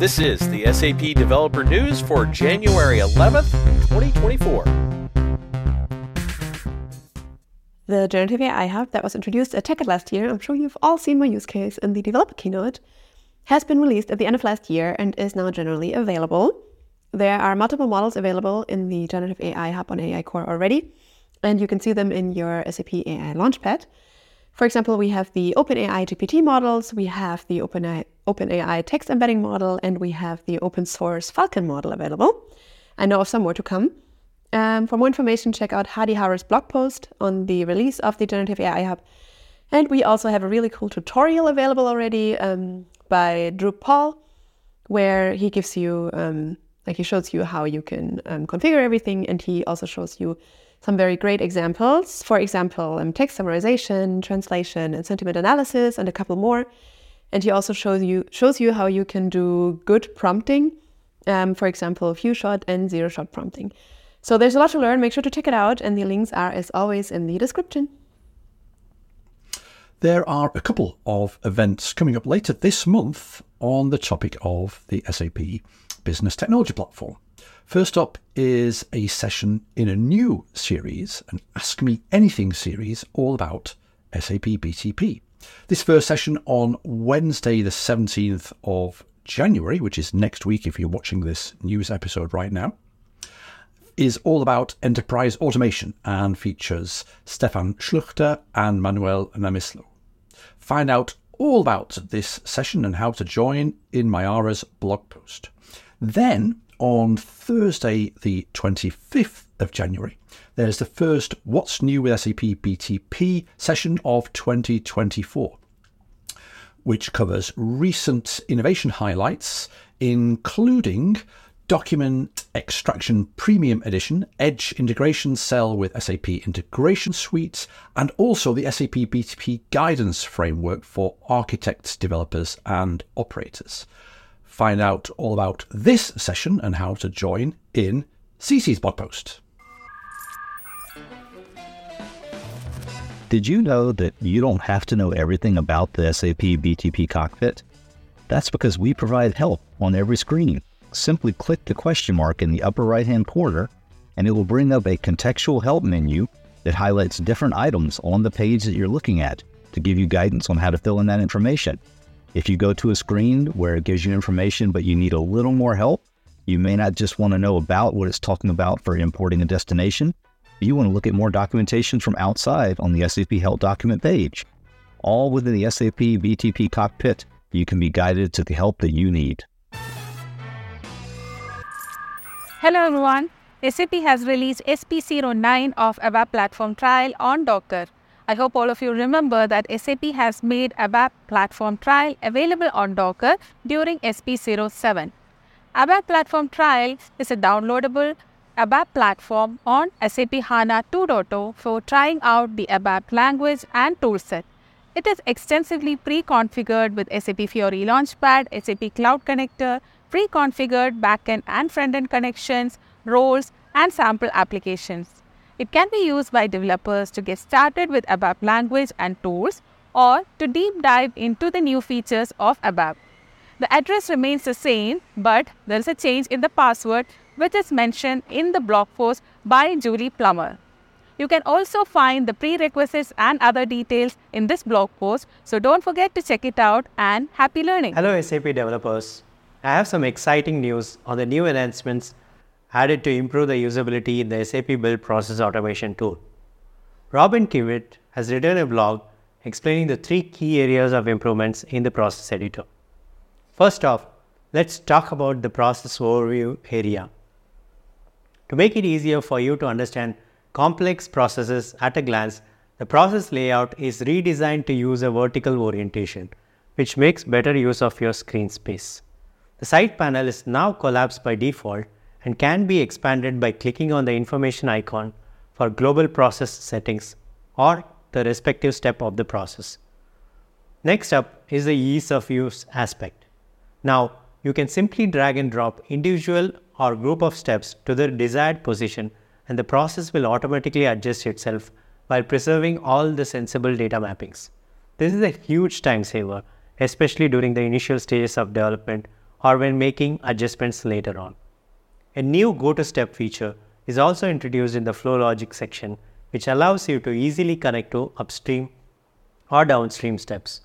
This is the SAP Developer News for January 11th, 2024. The generative AI hub that was introduced at TechEd last year, I'm sure you've all seen my use case in the developer keynote, has been released at the end of last year and is now generally available. There are multiple models available in the generative AI hub on AI Core already, and you can see them in your SAP AI Launchpad. For example, we have the OpenAI GPT models, we have the OpenAI, OpenAI text embedding model, and we have the open source Falcon model available. I know of some more to come. Um, for more information, check out Hadi Hares's blog post on the release of the Generative AI Hub. And we also have a really cool tutorial available already um, by Drew Paul, where he gives you, um, like, he shows you how you can um, configure everything, and he also shows you some very great examples. For example, um, text summarization, translation, and sentiment analysis, and a couple more. And he also shows you shows you how you can do good prompting. Um, for example, few shot and zero shot prompting. So there's a lot to learn. Make sure to check it out, and the links are, as always, in the description. There are a couple of events coming up later this month on the topic of the SAP Business Technology Platform. First up is a session in a new series, an Ask Me Anything series, all about SAP BTP. This first session on Wednesday, the 17th of January, which is next week if you're watching this news episode right now, is all about enterprise automation and features Stefan Schluchter and Manuel Namyslo. Find out all about this session and how to join in Myara's blog post. Then on Thursday, the 25th of January, there's the first What's New with SAP BTP session of 2024, which covers recent innovation highlights, including Document Extraction Premium Edition, Edge Integration Cell with SAP Integration Suite, and also the SAP BTP Guidance Framework for architects, developers, and operators find out all about this session and how to join in CC's blog post. Did you know that you don't have to know everything about the SAP BTP cockpit? That's because we provide help on every screen. Simply click the question mark in the upper right hand corner, and it will bring up a contextual help menu that highlights different items on the page that you're looking at to give you guidance on how to fill in that information. If you go to a screen where it gives you information, but you need a little more help, you may not just want to know about what it's talking about for importing a destination. You want to look at more documentation from outside on the SAP Help document page. All within the SAP BTP cockpit, you can be guided to the help that you need. Hello everyone. SAP has released SP09 of ABAP Platform Trial on Docker. I hope all of you remember that SAP has made ABAP Platform Trial available on Docker during SP07. ABAP Platform Trial is a downloadable ABAP platform on SAP HANA 2.0 for trying out the ABAP language and toolset. It is extensively pre-configured with SAP Fiori Launchpad, SAP Cloud Connector, pre-configured backend and frontend connections, roles, and sample applications. It can be used by developers to get started with ABAP language and tools or to deep dive into the new features of ABAP. The address remains the same, but there is a change in the password which is mentioned in the blog post by Julie Plummer. You can also find the prerequisites and other details in this blog post, so don't forget to check it out and happy learning. Hello SAP developers. I have some exciting news on the new enhancements added to improve the usability in the SAP Build Process Automation tool. Robin Kivitt has written a blog explaining the three key areas of improvements in the process editor. First off, let's talk about the process overview area. To make it easier for you to understand complex processes at a glance, the process layout is redesigned to use a vertical orientation, which makes better use of your screen space. The side panel is now collapsed by default and can be expanded by clicking on the information icon for global process settings or the respective step of the process. Next up is the ease of use aspect. Now, you can simply drag and drop individual or group of steps to the desired position and the process will automatically adjust itself while preserving all the sensible data mappings. This is a huge time saver, especially during the initial stages of development or when making adjustments later on. A new Go to Step feature is also introduced in the Flow Logic section, which allows you to easily connect to upstream or downstream steps.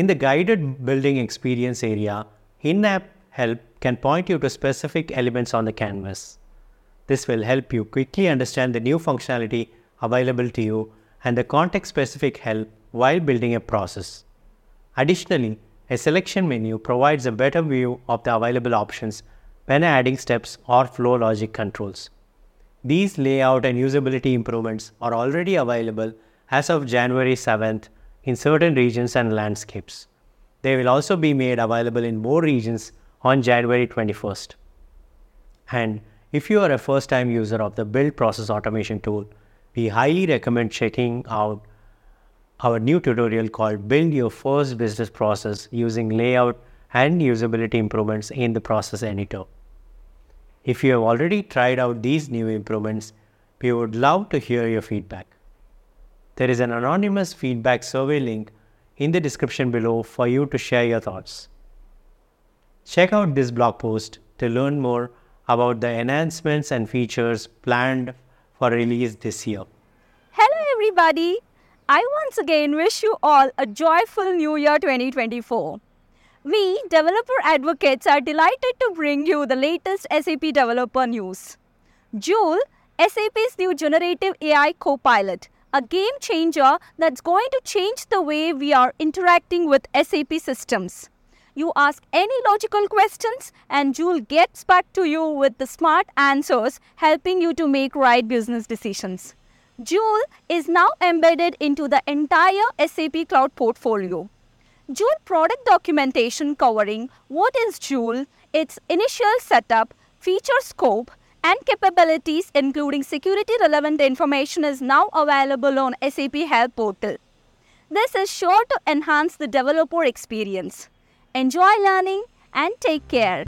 In the guided building experience area, in app help can point you to specific elements on the canvas. This will help you quickly understand the new functionality available to you and the context specific help while building a process. Additionally, a selection menu provides a better view of the available options when adding steps or flow logic controls. These layout and usability improvements are already available as of January 7th in certain regions and landscapes. They will also be made available in more regions on January 21st. And if you are a first time user of the Build Process Automation tool, we highly recommend checking out our new tutorial called Build Your First Business Process using layout and usability improvements in the process editor. If you have already tried out these new improvements, we would love to hear your feedback. There is an anonymous feedback survey link in the description below for you to share your thoughts. Check out this blog post to learn more about the enhancements and features planned for release this year. Hello, everybody. I once again wish you all a joyful New Year 2024. We, developer advocates, are delighted to bring you the latest SAP developer news. Joule, SAP's new generative AI co pilot, a game changer that's going to change the way we are interacting with SAP systems. You ask any logical questions, and Joule gets back to you with the smart answers, helping you to make right business decisions. Joule is now embedded into the entire SAP Cloud portfolio. Joule product documentation covering what is Joule, its initial setup, feature scope, and capabilities, including security relevant information, is now available on SAP Help Portal. This is sure to enhance the developer experience. Enjoy learning and take care.